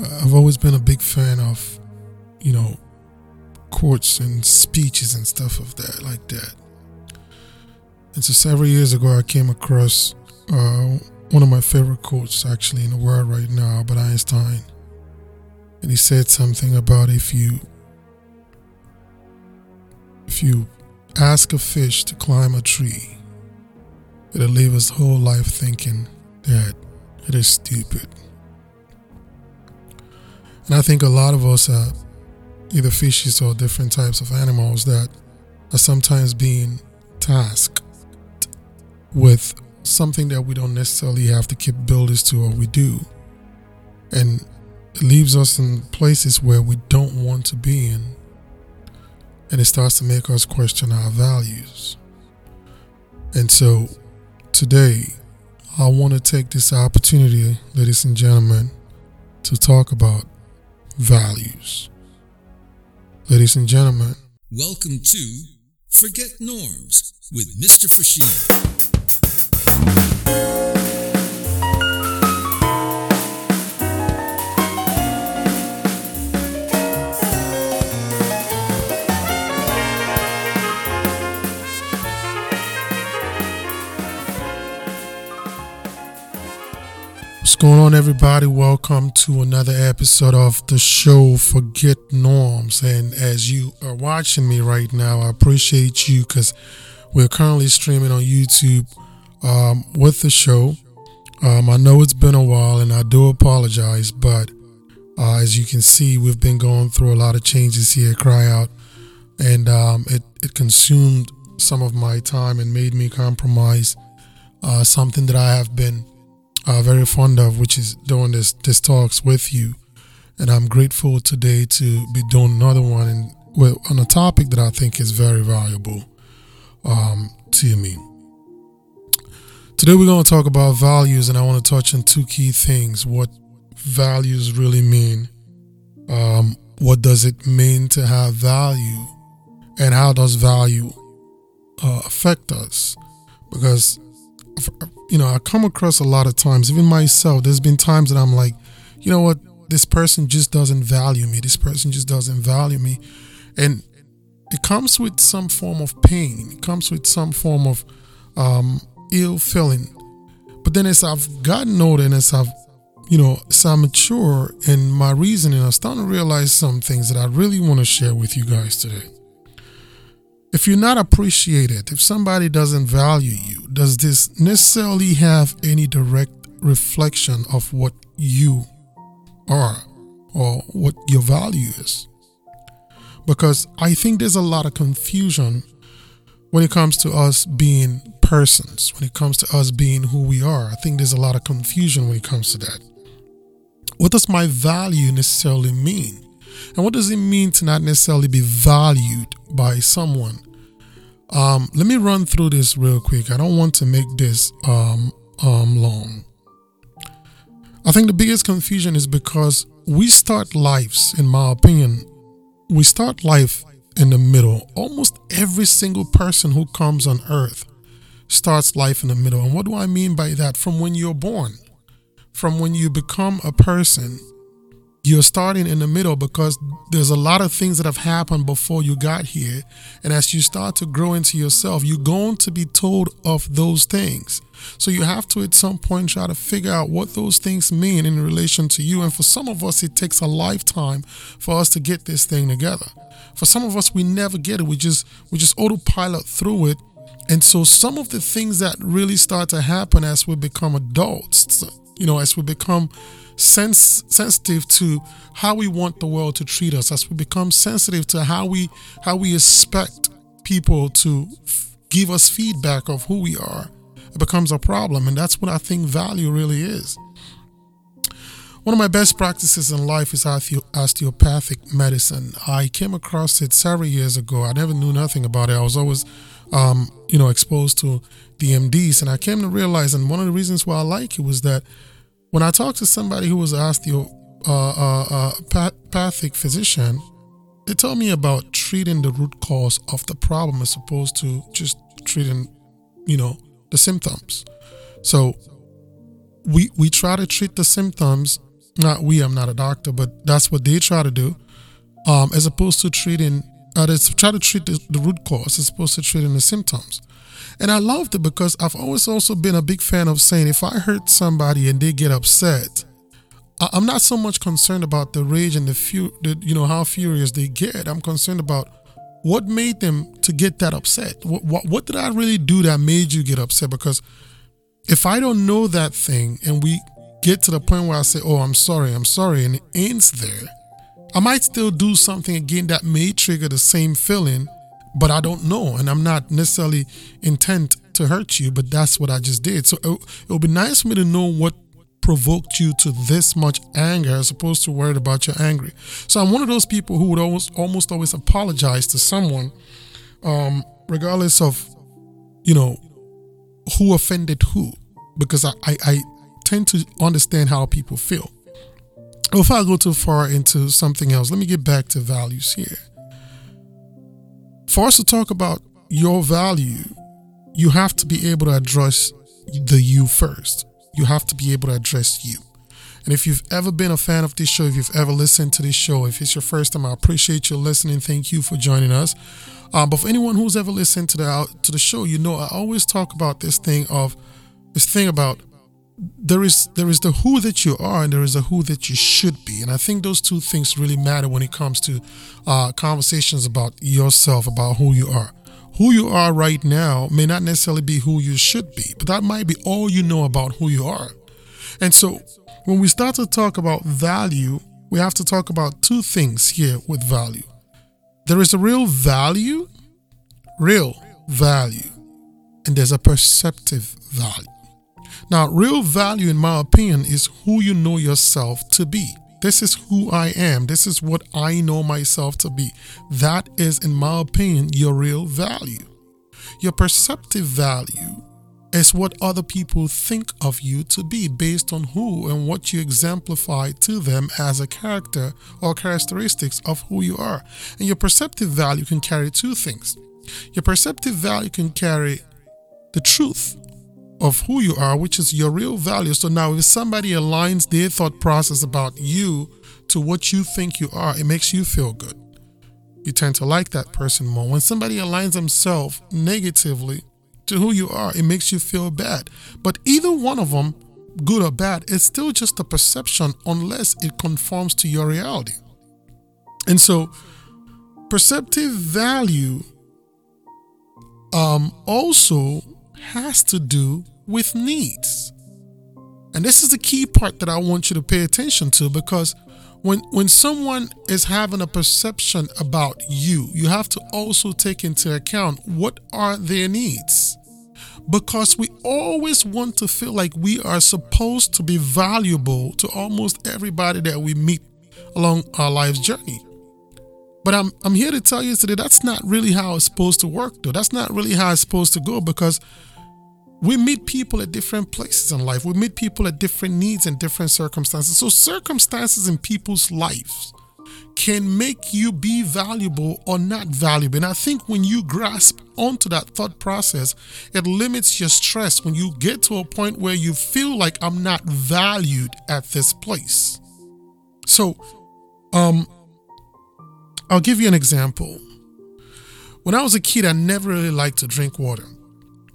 I've always been a big fan of, you know, quotes and speeches and stuff of that, like that. And so several years ago, I came across uh, one of my favorite quotes actually in the world right now about Einstein. And he said something about if you if you ask a fish to climb a tree, it'll live its whole life thinking that it is stupid. And I think a lot of us are either fishes or different types of animals that are sometimes being tasked with something that we don't necessarily have the capabilities to or we do. And it leaves us in places where we don't want to be in. And it starts to make us question our values. And so today, I want to take this opportunity, ladies and gentlemen, to talk about values. Ladies and gentlemen, welcome to Forget Norms with Mr. Frasheen. Going on, everybody? Welcome to another episode of the show Forget Norms. And as you are watching me right now, I appreciate you because we're currently streaming on YouTube um, with the show. Um, I know it's been a while and I do apologize, but uh, as you can see, we've been going through a lot of changes here Cry Out, and um, it, it consumed some of my time and made me compromise uh, something that I have been uh, very fond of, which is doing this this talks with you. And I'm grateful today to be doing another one and on a topic that I think is very valuable um, to me. Today we're going to talk about values, and I want to touch on two key things: what values really mean, um, what does it mean to have value, and how does value uh, affect us? Because you know, I come across a lot of times, even myself, there's been times that I'm like, you know what, this person just doesn't value me. This person just doesn't value me. And it comes with some form of pain. It comes with some form of um, ill feeling. But then as I've gotten older and as I've, you know, as I mature in my reasoning, I'm starting to realize some things that I really want to share with you guys today. If you're not appreciated, if somebody doesn't value you, does this necessarily have any direct reflection of what you are or what your value is? Because I think there's a lot of confusion when it comes to us being persons, when it comes to us being who we are. I think there's a lot of confusion when it comes to that. What does my value necessarily mean? And what does it mean to not necessarily be valued by someone? Um, let me run through this real quick. I don't want to make this um, um, long. I think the biggest confusion is because we start lives, in my opinion, we start life in the middle. Almost every single person who comes on earth starts life in the middle. And what do I mean by that? From when you're born, from when you become a person, you're starting in the middle because there's a lot of things that have happened before you got here. And as you start to grow into yourself, you're going to be told of those things. So you have to at some point try to figure out what those things mean in relation to you. And for some of us, it takes a lifetime for us to get this thing together. For some of us, we never get it. We just we just autopilot through it. And so some of the things that really start to happen as we become adults, you know, as we become sense, sensitive to how we want the world to treat us, as we become sensitive to how we how we expect people to f- give us feedback of who we are, it becomes a problem, and that's what I think value really is. One of my best practices in life is osteopathic medicine. I came across it several years ago. I never knew nothing about it. I was always, um, you know, exposed to DMDs, and I came to realize, and one of the reasons why I like it was that when I talked to somebody who was an osteopathic physician, they told me about treating the root cause of the problem as opposed to just treating, you know, the symptoms. So we we try to treat the symptoms not we, I'm not a doctor, but that's what they try to do, um, as opposed to treating, uh, they try to treat the, the root cause as opposed to treating the symptoms. And I loved it because I've always also been a big fan of saying if I hurt somebody and they get upset, I'm not so much concerned about the rage and the, fu- the you know how furious they get. I'm concerned about what made them to get that upset. What, what what did I really do that made you get upset? Because if I don't know that thing and we get to the point where I say, "Oh, I'm sorry, I'm sorry," and it ends there, I might still do something again that may trigger the same feeling but I don't know, and I'm not necessarily intent to hurt you, but that's what I just did. So it, would be nice for me to know what provoked you to this much anger as opposed to worried about your angry. So I'm one of those people who would almost almost always apologize to someone, um, regardless of, you know, who offended who, because I, I, I tend to understand how people feel. Before I go too far into something else, let me get back to values here for us to talk about your value, you have to be able to address the you first. You have to be able to address you. And if you've ever been a fan of this show, if you've ever listened to this show, if it's your first time, I appreciate you listening. Thank you for joining us. Um, but for anyone who's ever listened to the to the show, you know I always talk about this thing of this thing about there is there is the who that you are and there is a who that you should be. And i think those two things really matter when it comes to uh, conversations about yourself about who you are. Who you are right now may not necessarily be who you should be but that might be all you know about who you are. And so when we start to talk about value we have to talk about two things here with value. There is a real value real value and there's a perceptive value now, real value, in my opinion, is who you know yourself to be. This is who I am. This is what I know myself to be. That is, in my opinion, your real value. Your perceptive value is what other people think of you to be based on who and what you exemplify to them as a character or characteristics of who you are. And your perceptive value can carry two things. Your perceptive value can carry the truth of who you are, which is your real value. So now, if somebody aligns their thought process about you to what you think you are, it makes you feel good. You tend to like that person more. When somebody aligns themselves negatively to who you are, it makes you feel bad. But either one of them, good or bad, it's still just a perception unless it conforms to your reality. And so, perceptive value um, also has to do with needs. And this is the key part that I want you to pay attention to because when when someone is having a perception about you, you have to also take into account what are their needs. Because we always want to feel like we are supposed to be valuable to almost everybody that we meet along our life's journey. But I'm I'm here to tell you today that's not really how it's supposed to work though. That's not really how it's supposed to go because we meet people at different places in life. We meet people at different needs and different circumstances. So, circumstances in people's lives can make you be valuable or not valuable. And I think when you grasp onto that thought process, it limits your stress when you get to a point where you feel like I'm not valued at this place. So, um, I'll give you an example. When I was a kid, I never really liked to drink water.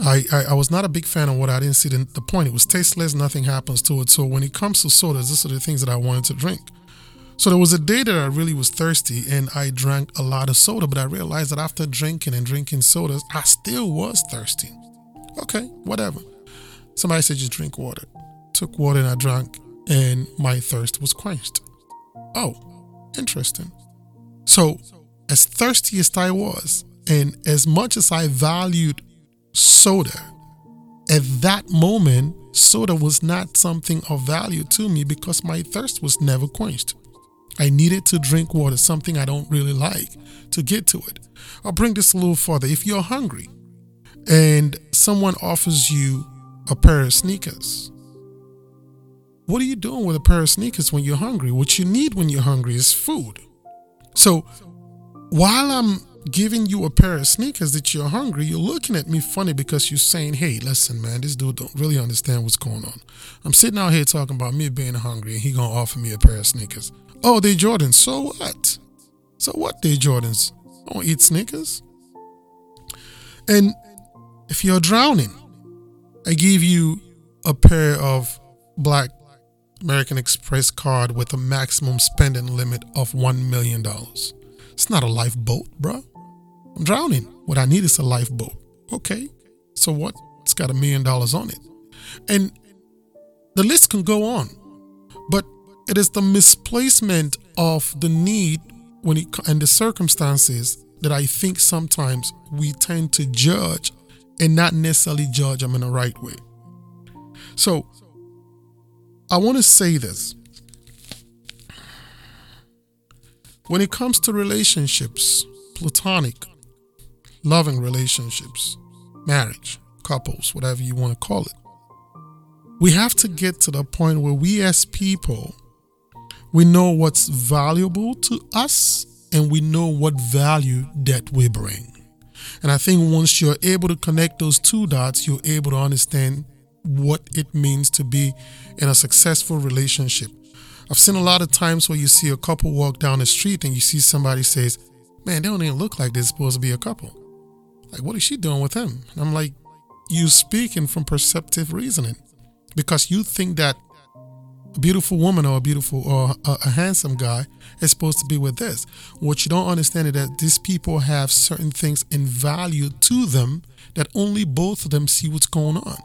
I, I, I, was not a big fan of water. I didn't see the, the point. It was tasteless. Nothing happens to it. So when it comes to sodas, these are the things that I wanted to drink. So there was a day that I really was thirsty and I drank a lot of soda, but I realized that after drinking and drinking sodas, I still was thirsty. Okay, whatever. Somebody said just drink water. Took water and I drank and my thirst was quenched. Oh, interesting. So as thirsty as I was, and as much as I valued soda. At that moment, soda was not something of value to me because my thirst was never quenched. I needed to drink water, something I don't really like, to get to it. I'll bring this a little further. If you're hungry and someone offers you a pair of sneakers, what are you doing with a pair of sneakers when you're hungry? What you need when you're hungry is food. So while I'm giving you a pair of sneakers that you're hungry, you're looking at me funny because you're saying, hey, listen, man, this dude don't really understand what's going on. I'm sitting out here talking about me being hungry and he gonna offer me a pair of sneakers. Oh, they Jordans. So what? So what, they Jordans? I don't eat sneakers. And if you're drowning, I give you a pair of black American Express card with a maximum spending limit of $1 million. It's not a lifeboat, bro. I'm drowning. What I need is a lifeboat. Okay. So what? It's got a million dollars on it. And the list can go on. But it is the misplacement of the need when it and the circumstances that I think sometimes we tend to judge and not necessarily judge them in the right way. So I want to say this. When it comes to relationships, platonic, loving relationships, marriage, couples, whatever you want to call it, we have to get to the point where we as people we know what's valuable to us and we know what value that we bring. And I think once you're able to connect those two dots, you're able to understand what it means to be in a successful relationship. I've seen a lot of times where you see a couple walk down the street and you see somebody says, Man, they don't even look like they're supposed to be a couple. Like, what is she doing with him? And I'm like, You speaking from perceptive reasoning because you think that a beautiful woman or a beautiful or a, a, handsome guy is supposed to be with this. What you don't understand is that these people have certain things in value to them that only both of them see what's going on.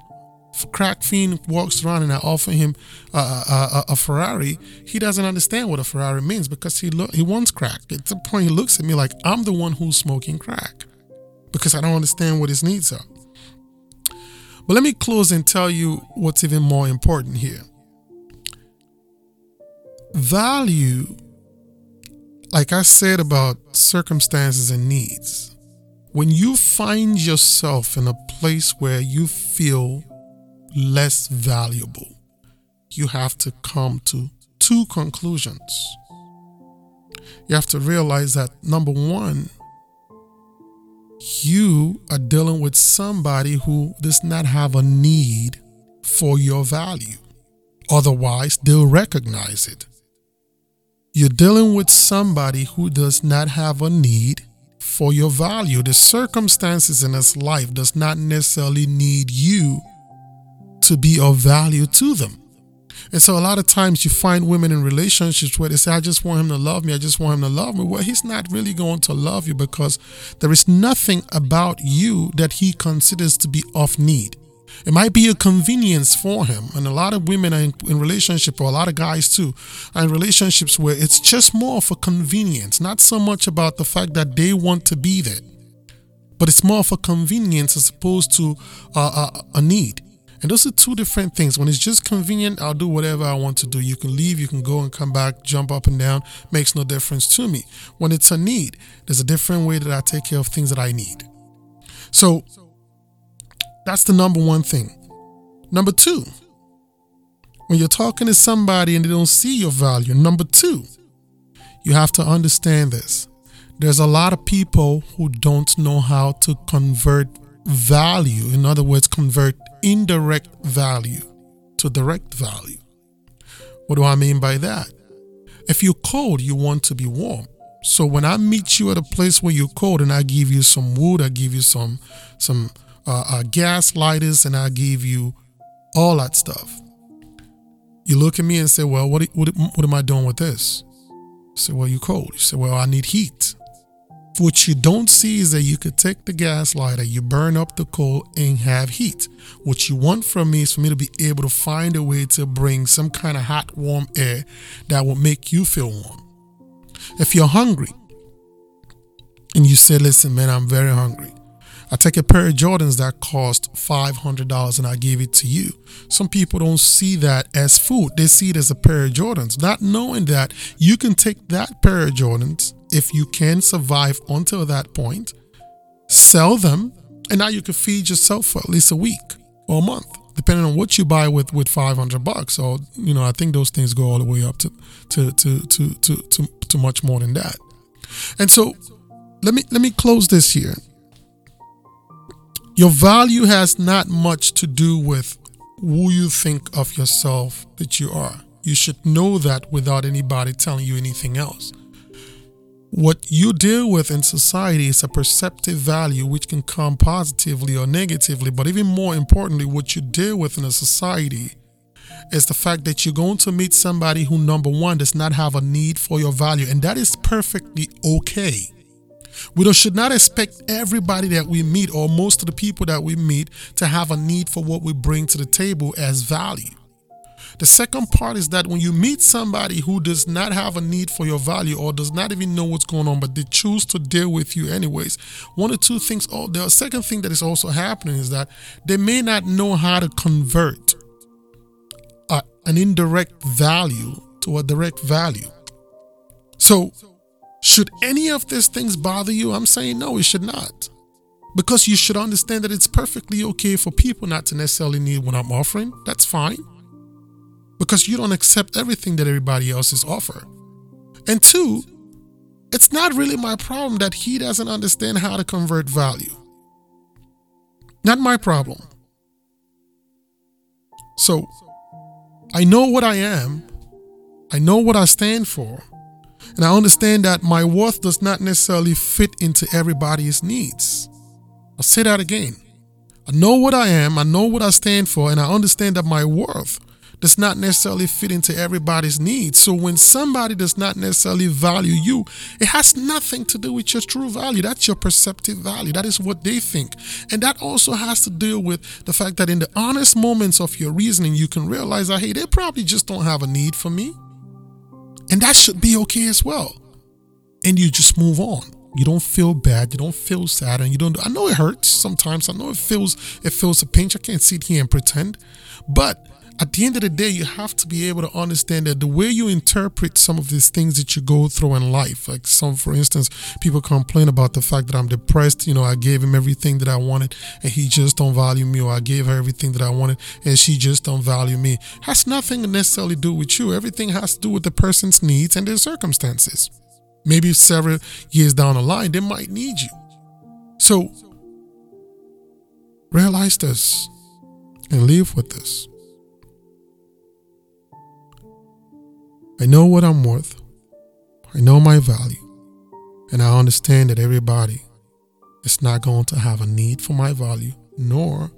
Crack fiend walks around and I offer him a, a, a, Ferrari, he doesn't understand what a Ferrari means because he lo- he wants crack. At the point he looks at me like I'm the one who's smoking crack because I don't understand what his needs are. But let me close and tell you what's even more important here value, like I said about circumstances and needs, when you find yourself in a place where you feel less valuable, you have to come to two conclusions. You have to realize that number one, you are dealing with somebody who does not have a need for your value. Otherwise, they'll recognize it. You're dealing with somebody who does not have a need for your value. The circumstances in his life does not necessarily need you to be of value to them. And so a lot of times you find women in relationships where they say, I just want him to love me. I just want him to love me. Well, he's not really going to love you because there is nothing about you that he considers to be of need. It might be a convenience for him. And a lot of women are in, in relationship, or a lot of guys too, are in relationships where it's just more of a convenience, not so much about the fact that they want to be there, but it's more a convenience as opposed to uh, a, a need. And those are two different things. When it's just convenient, I'll do whatever I want to do. You can leave, you can go and come back, jump up and down, makes no difference to me. When it's a need, there's a different way that I take care of things that I need. So that's the number one thing. Number two, when you're talking to somebody and they don't see your value, number two, you have to understand this. There's a lot of people who don't know how to convert value, in other words, convert indirect value to direct value. What do I mean by that? If you're cold, you want to be warm. So when I meet you at a place where you're cold and I give you some wood, I give you some some uh, uh, gas lighters, and I give you all that stuff. You look at me and say, "Well, what what, what am I doing with this?" I say, "Well, you're cold." You say, "Well, I need heat." What you don't see is that you could take the gas lighter, you burn up the coal, and have heat. What you want from me is for me to be able to find a way to bring some kind of hot, warm air that will make you feel warm. If you're hungry and you say, listen, man, I'm very hungry, I take a pair of Jordans that cost $500 and I give it to you. Some people don't see that as food. They see it as a pair of Jordans, not knowing that you can take that pair of Jordans if you can survive until that point, sell them, and now you can feed yourself for at least a week or a month, depending on what you buy with with 500 bucks. So, you know, I think those things go all the way up to to to to to to, to much more than that. And so let me let me close this here. Your value has not much to do with who you think of yourself that you are. You should know that without anybody telling you anything else. What you deal with in society is a perceptive value which can come positively or negatively, but even more importantly, what you deal with in a society is the fact that you're going to meet somebody who, number one, does not have a need for your value, and that is perfectly okay. We should not expect everybody that we meet or most of the people that we meet to have a need for what we bring to the table as value. The second part is that when you meet somebody who does not have a need for your value or does not even know what's going on, but they choose to deal with you anyways, one or two things. Oh, the second thing that is also happening is that they may not know how to convert a, an indirect value to a direct value. So, should any of these things bother you? I'm saying no, it should not. Because you should understand that it's perfectly okay for people not to necessarily need what I'm offering. That's fine because you don't accept everything that everybody else is offer. And two, it's not really my problem that he doesn't understand how to convert value. Not my problem. So, I know what I am, I know what I stand for, and I understand that my worth does not necessarily fit into everybody's needs. I'll say that again. I know what I am, I know what I stand for, and I understand that my worth does not necessarily fit into everybody's needs. So when somebody does not necessarily value you, it has nothing to do with your true value. That's your perceptive value. That is what they think. And that also has to deal with the fact that in the honest moments of your reasoning, you can realize that, hey, they probably just don't have a need for me. And that should be okay as well. And you just move on. You don't feel bad. You don't feel sad, and you don't. I know it hurts sometimes. I know it feels it feels a pinch. I can't sit here and pretend, but at the end of the day, you have to be able to understand that the way you interpret some of these things that you go through in life, like some, for instance, people complain about the fact that I'm depressed. You know, I gave him everything that I wanted and he just don't value me, or I gave her everything that I wanted and she just don't value me. Has nothing to necessarily do with you. Everything has to do with the person's needs and their circumstances. Maybe several years down the line, they might need you. So realize this and live with this. I know what I'm worth. I know my value. And I understand that everybody is not going to have a need for my value, nor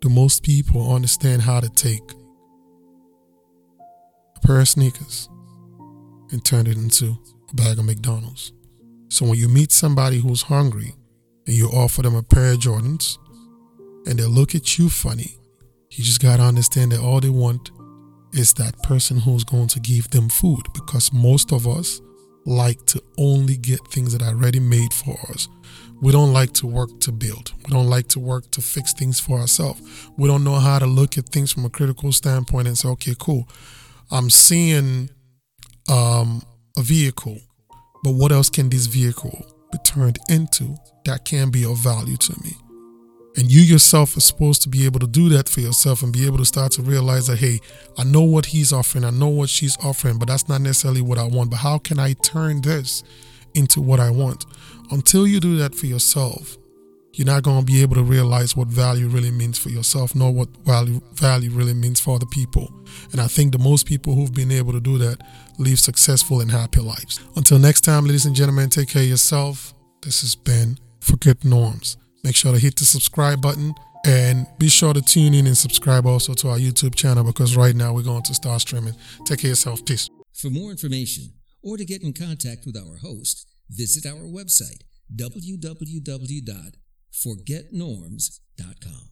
do most people understand how to take a pair of sneakers and turn it into a bag of McDonald's. So when you meet somebody who's hungry and you offer them a pair of Jordans and they look at you funny, you just got to understand that all they want is that person who's going to give them food because most of us like to only get things that are ready made for us. We don't like to work to build. We don't like to work to fix things for ourselves. We don't know how to look at things from a critical standpoint and say, okay, cool. I'm seeing um, a vehicle, but what else can this vehicle be turned into that can be of value to me? And you yourself are supposed to be able to do that for yourself and be able to start to realize that, hey, I know what he's offering, I know what she's offering, but that's not necessarily what I want. But how can I turn this into what I want? Until you do that for yourself, you're not going to be able to realize what value really means for yourself, nor what value value really means for other people. And I think the most people who've been able to do that live successful and happy lives. Until next time, ladies and gentlemen, take care of yourself. This has been Forget Norms. Make sure to hit the subscribe button and be sure to tune in and subscribe also to our YouTube channel because right now we're going to start streaming. Take care of yourself. Peace. For more information or to get in contact with our host, visit our website www.forgetnorms.com.